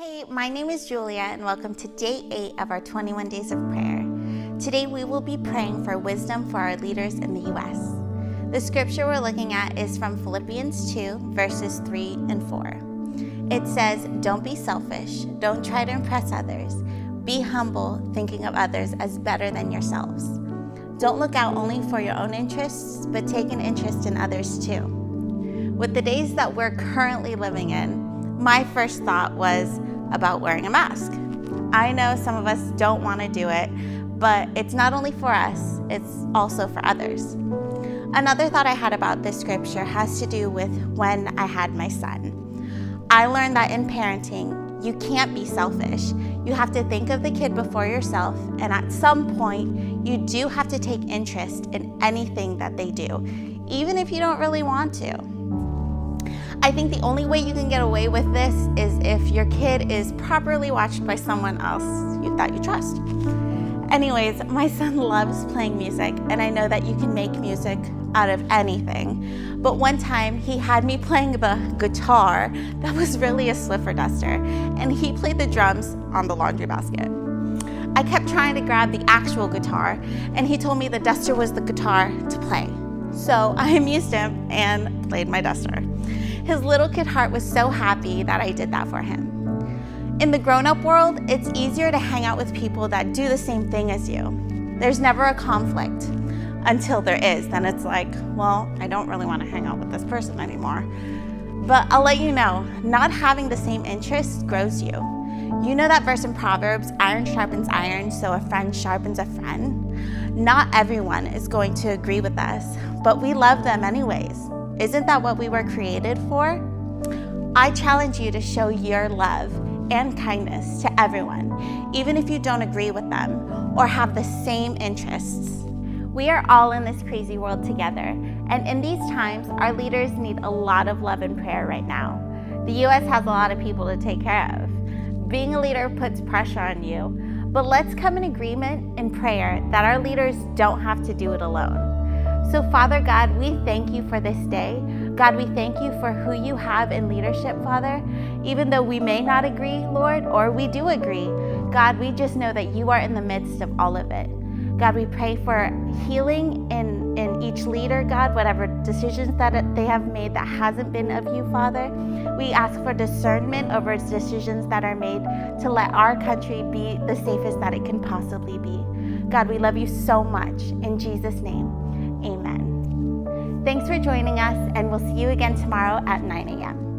Hey, my name is Julia, and welcome to day eight of our 21 days of prayer. Today, we will be praying for wisdom for our leaders in the U.S. The scripture we're looking at is from Philippians 2, verses 3 and 4. It says, Don't be selfish, don't try to impress others, be humble, thinking of others as better than yourselves. Don't look out only for your own interests, but take an interest in others too. With the days that we're currently living in, my first thought was about wearing a mask. I know some of us don't want to do it, but it's not only for us, it's also for others. Another thought I had about this scripture has to do with when I had my son. I learned that in parenting, you can't be selfish. You have to think of the kid before yourself, and at some point, you do have to take interest in anything that they do, even if you don't really want to. I think the only way you can get away with this is if your kid is properly watched by someone else that you trust. Anyways, my son loves playing music, and I know that you can make music out of anything. But one time he had me playing the guitar that was really a Swiffer duster, and he played the drums on the laundry basket. I kept trying to grab the actual guitar, and he told me the duster was the guitar to play. So I amused him and played my duster. His little kid heart was so happy that I did that for him. In the grown up world, it's easier to hang out with people that do the same thing as you. There's never a conflict until there is. Then it's like, well, I don't really want to hang out with this person anymore. But I'll let you know, not having the same interests grows you. You know that verse in Proverbs iron sharpens iron, so a friend sharpens a friend? Not everyone is going to agree with us, but we love them anyways. Isn't that what we were created for? I challenge you to show your love and kindness to everyone, even if you don't agree with them or have the same interests. We are all in this crazy world together, and in these times, our leaders need a lot of love and prayer right now. The US has a lot of people to take care of. Being a leader puts pressure on you, but let's come in agreement in prayer that our leaders don't have to do it alone. So, Father God, we thank you for this day. God, we thank you for who you have in leadership, Father. Even though we may not agree, Lord, or we do agree, God, we just know that you are in the midst of all of it. God, we pray for healing in, in each leader, God, whatever decisions that they have made that hasn't been of you, Father. We ask for discernment over decisions that are made to let our country be the safest that it can possibly be. God, we love you so much. In Jesus' name. Amen. Thanks for joining us, and we'll see you again tomorrow at 9 a.m.